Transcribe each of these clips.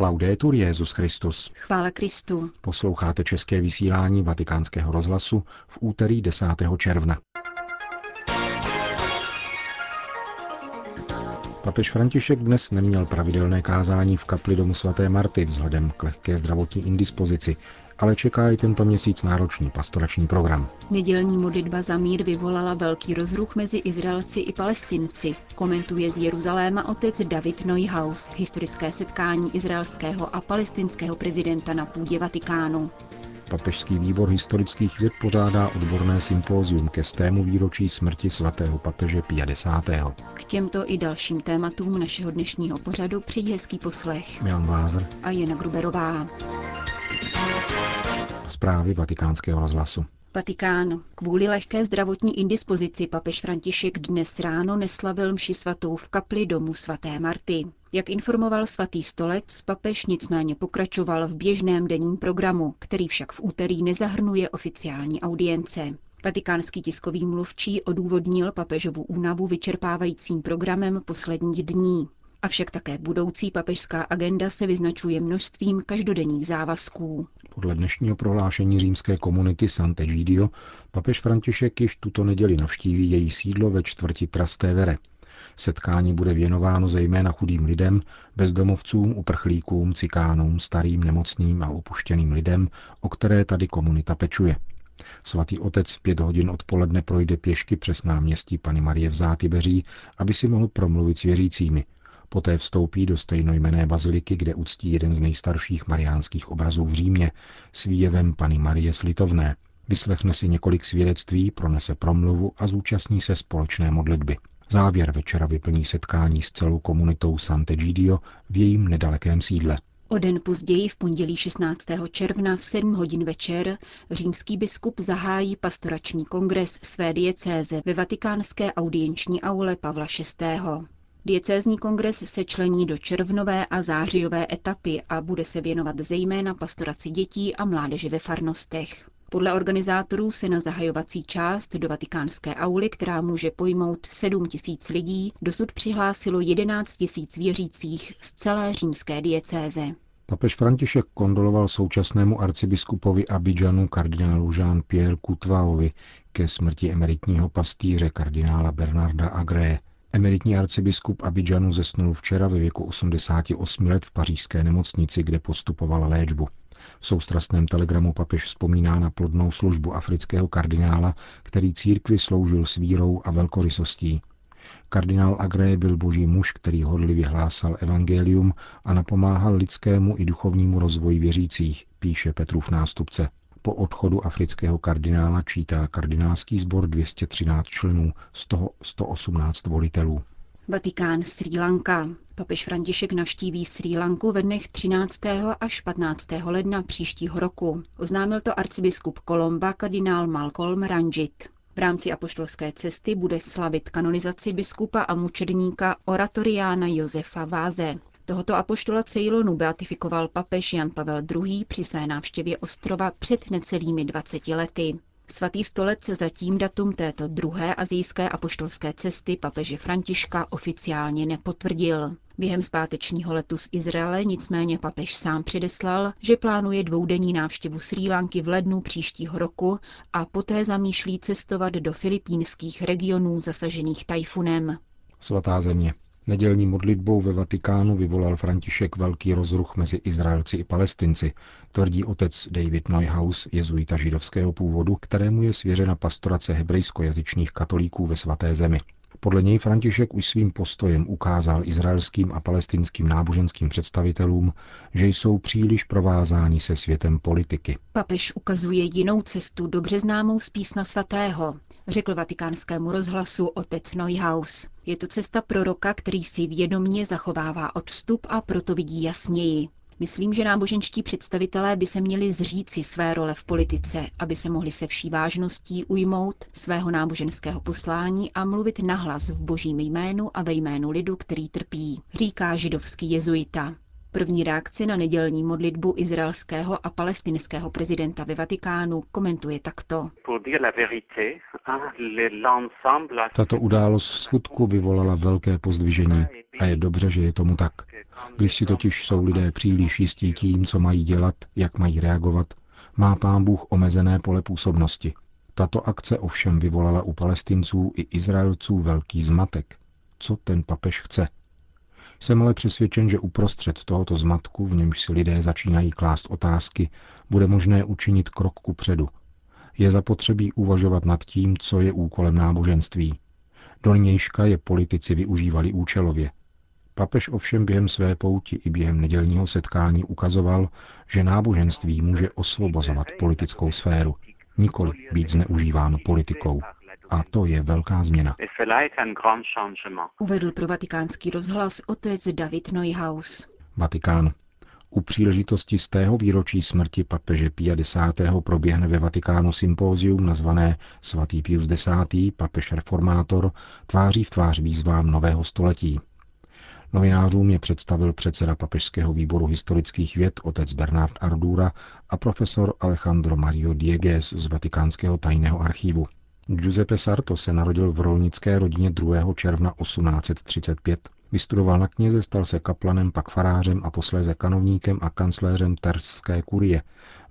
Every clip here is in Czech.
Laudetur Jezus Christus. Chvála Kristu. Posloucháte české vysílání Vatikánského rozhlasu v úterý 10. června. Papež František dnes neměl pravidelné kázání v kapli domu svaté Marty vzhledem k lehké zdravotní indispozici, ale čeká i tento měsíc náročný pastorační program. Nedělní modlitba za mír vyvolala velký rozruch mezi Izraelci i Palestinci, komentuje z Jeruzaléma otec David Neuhaus, historické setkání izraelského a palestinského prezidenta na půdě Vatikánu. Papežský výbor historických věd pořádá odborné sympózium ke stému výročí smrti svatého papeže Pia X. K těmto i dalším tématům našeho dnešního pořadu přijde hezký poslech. Milan Glázer a Jana Gruberová. Zprávy vatikánského rozhlasu. Vatikán. Kvůli lehké zdravotní indispozici papež František dnes ráno neslavil mši svatou v kapli domu svaté Marty. Jak informoval svatý stolec, papež nicméně pokračoval v běžném denním programu, který však v úterý nezahrnuje oficiální audience. Vatikánský tiskový mluvčí odůvodnil papežovu únavu vyčerpávajícím programem posledních dní. Avšak také budoucí papežská agenda se vyznačuje množstvím každodenních závazků. Podle dnešního prohlášení římské komunity Sant'Egidio papež František již tuto neděli navštíví její sídlo ve čtvrti Trastevere. Setkání bude věnováno zejména chudým lidem, bezdomovcům, uprchlíkům, cikánům, starým, nemocným a opuštěným lidem, o které tady komunita pečuje. Svatý otec v pět hodin odpoledne projde pěšky přes náměstí Pany Marie v Zátybeří, aby si mohl promluvit s věřícími. Poté vstoupí do stejnojmené baziliky, kde uctí jeden z nejstarších mariánských obrazů v Římě s výjevem Pany Marie Slitovné. Vyslechne si několik svědectví, pronese promluvu a zúčastní se společné modlitby. Závěr večera vyplní setkání s celou komunitou Sant'Egidio v jejím nedalekém sídle. O den později v pondělí 16. června v 7 hodin večer římský biskup zahájí pastorační kongres své diecéze ve vatikánské audienční aule Pavla VI. Diecézní kongres se člení do červnové a zářijové etapy a bude se věnovat zejména pastoraci dětí a mládeže ve farnostech. Podle organizátorů se na zahajovací část do vatikánské auly, která může pojmout 7 tisíc lidí, dosud přihlásilo 11 tisíc věřících z celé římské diecéze. Papež František kondoloval současnému arcibiskupovi Abidžanu kardinálu Jean-Pierre Coutvaovi ke smrti emeritního pastýře kardinála Bernarda Agré. Emeritní arcibiskup Abidžanu zesnul včera ve věku 88 let v pařížské nemocnici, kde postupoval léčbu. V soustrastném telegramu papež vzpomíná na plodnou službu afrického kardinála, který církvi sloužil s vírou a velkorysostí. Kardinál Agré byl boží muž, který hodlivě hlásal evangelium a napomáhal lidskému i duchovnímu rozvoji věřících, píše Petrův nástupce. Po odchodu afrického kardinála čítá kardinálský sbor 213 členů, z toho 118 volitelů. Vatikán Sri Lanka. Papež František navštíví Sri Lanku ve dnech 13. až 15. ledna příštího roku. Oznámil to arcibiskup Kolomba kardinál Malcolm Ranjit. V rámci apoštolské cesty bude slavit kanonizaci biskupa a mučedníka oratoriána Josefa Váze. Tohoto apoštola Ceylonu beatifikoval papež Jan Pavel II. při své návštěvě ostrova před necelými 20 lety. Svatý stolec zatím datum této druhé azijské apoštolské cesty papeže Františka oficiálně nepotvrdil. Během zpátečního letu z Izraele nicméně papež sám předeslal, že plánuje dvoudenní návštěvu Srí Lanky v lednu příštího roku a poté zamýšlí cestovat do filipínských regionů zasažených tajfunem. Svatá země. Nedělní modlitbou ve Vatikánu vyvolal František velký rozruch mezi Izraelci i Palestinci, tvrdí otec David Neuhaus, jezuita židovského původu, kterému je svěřena pastorace hebrejskojazyčných katolíků ve svaté zemi. Podle něj František už svým postojem ukázal izraelským a palestinským náboženským představitelům, že jsou příliš provázáni se světem politiky. Papež ukazuje jinou cestu, dobře známou z písma svatého, řekl vatikánskému rozhlasu otec Neuhaus. Je to cesta proroka, který si vědomně zachovává odstup a proto vidí jasněji. Myslím, že náboženští představitelé by se měli zříci své role v politice, aby se mohli se vší vážností ujmout svého náboženského poslání a mluvit nahlas v božím jménu a ve jménu lidu, který trpí, říká židovský jezuita. První reakci na nedělní modlitbu izraelského a palestinského prezidenta ve Vatikánu komentuje takto. Tato událost v skutku vyvolala velké pozdvižení a je dobře, že je tomu tak. Když si totiž jsou lidé příliš jistí tím, co mají dělat, jak mají reagovat, má pán Bůh omezené pole působnosti. Tato akce ovšem vyvolala u palestinců i Izraelců velký zmatek. Co ten papež chce? Jsem ale přesvědčen, že uprostřed tohoto zmatku, v němž si lidé začínají klást otázky, bude možné učinit krok ku předu. Je zapotřebí uvažovat nad tím, co je úkolem náboženství. Do nějška je politici využívali účelově. Papež ovšem během své pouti i během nedělního setkání ukazoval, že náboženství může osvobozovat politickou sféru, nikoli být zneužíváno politikou. A to je velká změna. Uvedl pro vatikánský rozhlas otec David Neuhaus. Vatikán. U příležitosti z tého výročí smrti papeže Pia X. proběhne ve Vatikánu sympózium nazvané Svatý Pius X. papež reformátor tváří v tvář výzvám nového století. Novinářům je představil předseda Papežského výboru historických věd otec Bernard Ardura a profesor Alejandro Mario Diegues z Vatikánského tajného archívu. Giuseppe Sarto se narodil v rolnické rodině 2. června 1835. Vystudoval na kněze, stal se kaplanem, pak farářem a posléze kanovníkem a kancléřem Terské kurie,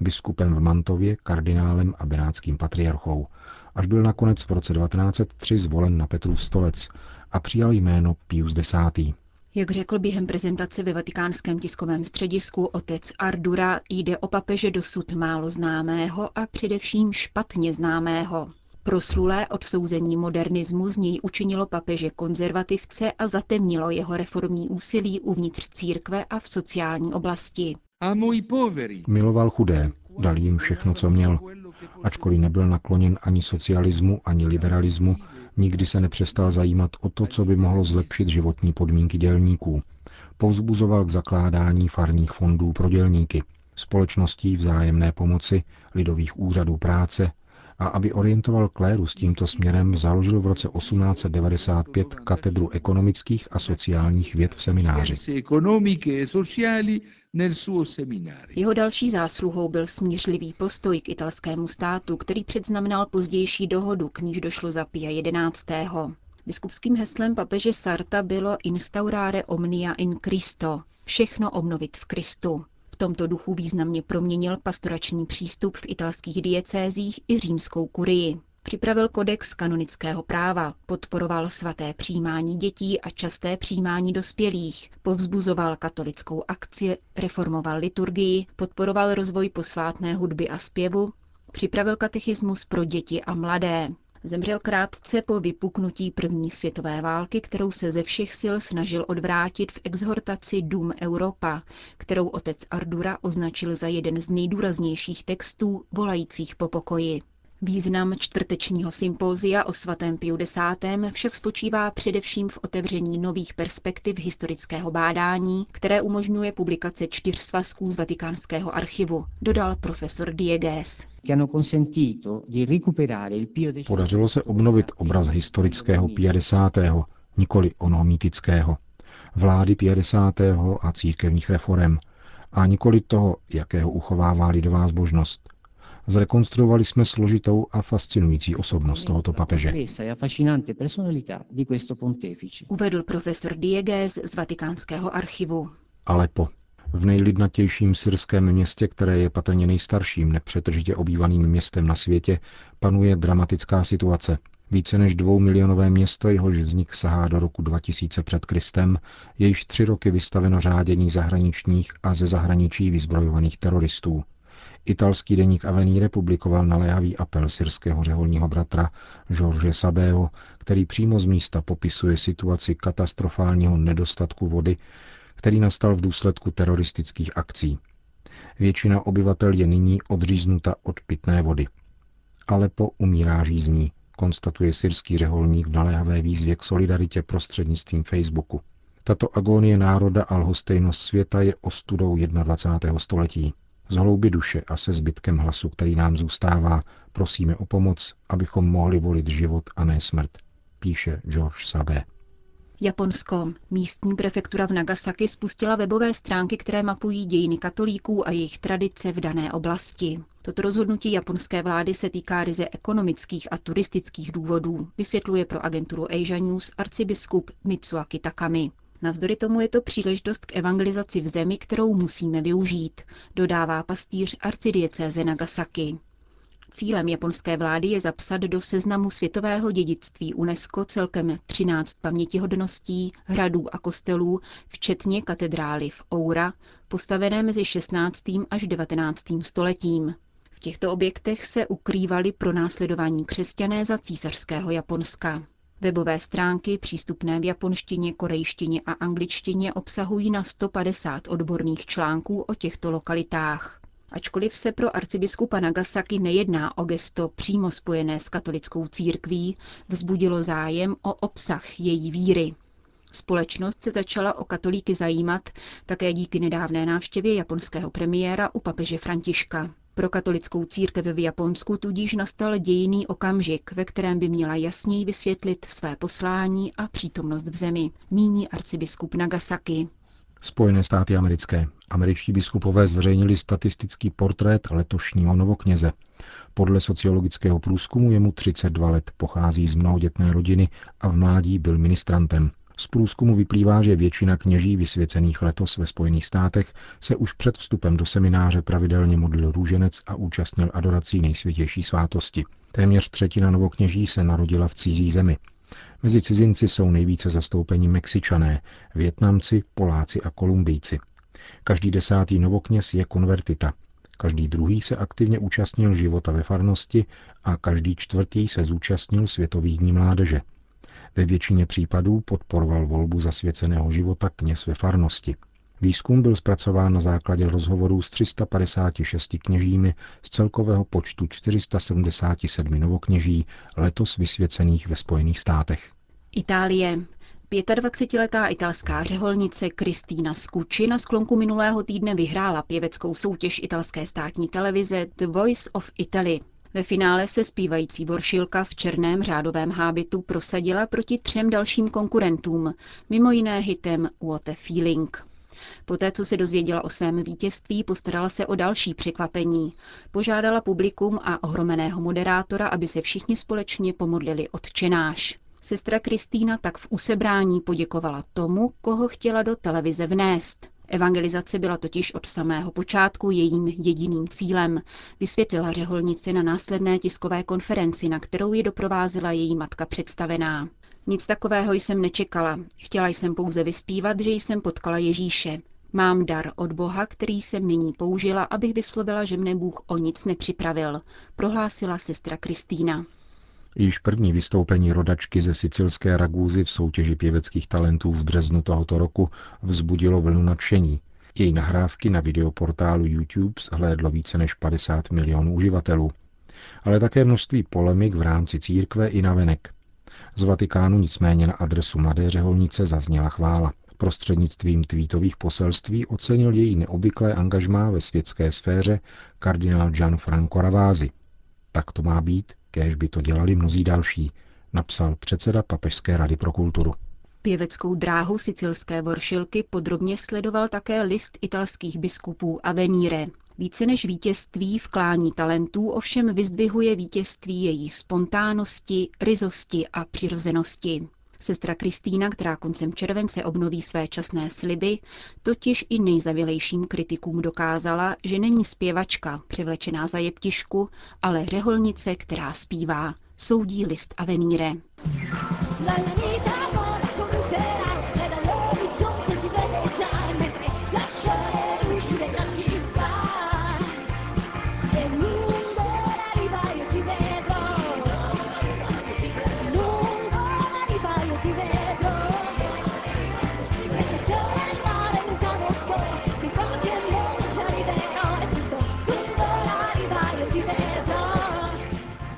biskupem v Mantově, kardinálem a benátským patriarchou, až byl nakonec v roce 1903 zvolen na Petrův stolec a přijal jméno Pius X. Jak řekl během prezentace ve vatikánském tiskovém středisku otec Ardura, jde o papeže dosud málo známého a především špatně známého. Proslulé odsouzení modernismu z něj učinilo papeže konzervativce a zatemnilo jeho reformní úsilí uvnitř církve a v sociální oblasti. Miloval chudé, dal jim všechno, co měl. Ačkoliv nebyl nakloněn ani socialismu, ani liberalismu, nikdy se nepřestal zajímat o to, co by mohlo zlepšit životní podmínky dělníků. Povzbuzoval k zakládání farních fondů pro dělníky, společností vzájemné pomoci, lidových úřadů práce, a aby orientoval kléru s tímto směrem, založil v roce 1895 katedru ekonomických a sociálních věd v semináři. Jeho další zásluhou byl smířlivý postoj k italskému státu, který předznamenal pozdější dohodu, k níž došlo za Pia 11. Biskupským heslem papeže Sarta bylo Instaurare omnia in Christo, všechno obnovit v Kristu tomto duchu významně proměnil pastorační přístup v italských diecézích i římskou kurii. Připravil kodex kanonického práva, podporoval svaté přijímání dětí a časté přijímání dospělých, povzbuzoval katolickou akci, reformoval liturgii, podporoval rozvoj posvátné hudby a zpěvu, připravil katechismus pro děti a mladé, Zemřel krátce po vypuknutí první světové války, kterou se ze všech sil snažil odvrátit v exhortaci Dům Europa, kterou otec Ardura označil za jeden z nejdůraznějších textů volajících po pokoji. Význam čtvrtečního sympózia o svatém Piu X. však spočívá především v otevření nových perspektiv historického bádání, které umožňuje publikace čtyř svazků z Vatikánského archivu, dodal profesor Diegues. Podařilo se obnovit obraz historického Pia X., nikoli onoho mýtického, vlády Pia X. a církevních reform, a nikoli toho, jakého uchovává lidová zbožnost. Zrekonstruovali jsme složitou a fascinující osobnost tohoto papeže. Uvedl profesor Diegues z Vatikánského archivu. Alepo. V nejlidnatějším syrském městě, které je patrně nejstarším nepřetržitě obývaným městem na světě, panuje dramatická situace. Více než dvoumilionové město, jehož vznik sahá do roku 2000 před Kristem, je již tři roky vystaveno řádění zahraničních a ze zahraničí vyzbrojovaných teroristů. Italský deník Avenire publikoval naléhavý apel syrského řeholního bratra George Sabého, který přímo z místa popisuje situaci katastrofálního nedostatku vody, který nastal v důsledku teroristických akcí. Většina obyvatel je nyní odříznuta od pitné vody. Alepo umírá žízní, konstatuje syrský řeholník v naléhavé výzvě k solidaritě prostřednictvím Facebooku. Tato agónie národa a lhostejnost světa je ostudou 21. století. Z hlouby duše a se zbytkem hlasu, který nám zůstává, prosíme o pomoc, abychom mohli volit život a ne smrt, píše George Sabe. Japonsko. Místní prefektura v Nagasaki spustila webové stránky, které mapují dějiny katolíků a jejich tradice v dané oblasti. Toto rozhodnutí japonské vlády se týká ryze ekonomických a turistických důvodů, vysvětluje pro agenturu Asia News arcibiskup Mitsuaki Takami. Navzdory tomu je to příležitost k evangelizaci v zemi, kterou musíme využít, dodává pastýř arcidiecéze Nagasaki. Cílem japonské vlády je zapsat do seznamu světového dědictví UNESCO celkem 13 pamětihodností, hradů a kostelů, včetně katedrály v Oura, postavené mezi 16. až 19. stoletím. V těchto objektech se ukrývali pro následování křesťané za císařského Japonska. Webové stránky přístupné v japonštině, korejštině a angličtině obsahují na 150 odborných článků o těchto lokalitách. Ačkoliv se pro arcibiskupa Nagasaki nejedná o gesto přímo spojené s katolickou církví, vzbudilo zájem o obsah její víry. Společnost se začala o katolíky zajímat také díky nedávné návštěvě japonského premiéra u papeže Františka. Pro katolickou církev v Japonsku tudíž nastal dějiný okamžik, ve kterém by měla jasněji vysvětlit své poslání a přítomnost v zemi, míní arcibiskup Nagasaki. Spojené státy americké. Američtí biskupové zveřejnili statistický portrét letošního novokněze. Podle sociologického průzkumu je mu 32 let, pochází z mnohodětné rodiny a v mládí byl ministrantem. Z průzkumu vyplývá, že většina kněží vysvěcených letos ve Spojených státech se už před vstupem do semináře pravidelně modlil růženec a účastnil adorací nejsvětější svátosti. Téměř třetina novokněží se narodila v cizí zemi. Mezi cizinci jsou nejvíce zastoupení Mexičané, Větnamci, Poláci a Kolumbijci. Každý desátý novokněz je konvertita. Každý druhý se aktivně účastnil života ve farnosti a každý čtvrtý se zúčastnil Světových dní mládeže. Ve většině případů podporoval volbu zasvěceného života kněz ve farnosti. Výzkum byl zpracován na základě rozhovorů s 356 kněžími z celkového počtu 477 novokněží letos vysvěcených ve Spojených státech. Itálie. 25-letá italská řeholnice Kristýna Skuči na sklonku minulého týdne vyhrála pěveckou soutěž italské státní televize The Voice of Italy. Ve finále se zpívající voršilka v černém řádovém hábitu prosadila proti třem dalším konkurentům, mimo jiné hitem What a Feeling. Poté, co se dozvěděla o svém vítězství, postarala se o další překvapení. Požádala publikum a ohromeného moderátora, aby se všichni společně pomodlili odčenáš. Sestra Kristýna tak v usebrání poděkovala tomu, koho chtěla do televize vnést. Evangelizace byla totiž od samého počátku jejím jediným cílem, vysvětlila řeholnice na následné tiskové konferenci, na kterou ji doprovázela její matka představená. Nic takového jsem nečekala. Chtěla jsem pouze vyspívat, že jsem potkala Ježíše. Mám dar od Boha, který jsem nyní použila, abych vyslovila, že mne Bůh o nic nepřipravil, prohlásila sestra Kristýna. Již první vystoupení rodačky ze sicilské Ragúzy v soutěži pěveckých talentů v březnu tohoto roku vzbudilo vlnu nadšení. Její nahrávky na videoportálu YouTube zhlédlo více než 50 milionů uživatelů, ale také množství polemik v rámci církve i navenek. Z Vatikánu nicméně na adresu Mladé řeholnice zazněla chvála. Prostřednictvím tweetových poselství ocenil její neobvyklé angažmá ve světské sféře kardinál Gianfranco Ravázi. Tak to má být, kéž by to dělali mnozí další, napsal předseda Papežské rady pro kulturu. Pěveckou dráhu sicilské voršilky podrobně sledoval také list italských biskupů Avenire. Více než vítězství v klání talentů ovšem vyzdvihuje vítězství její spontánnosti, ryzosti a přirozenosti. Sestra Kristýna, která koncem července obnoví své časné sliby, totiž i nejzavilejším kritikům dokázala, že není zpěvačka převlečená za jeptišku, ale řeholnice, která zpívá. Soudí list Avenire.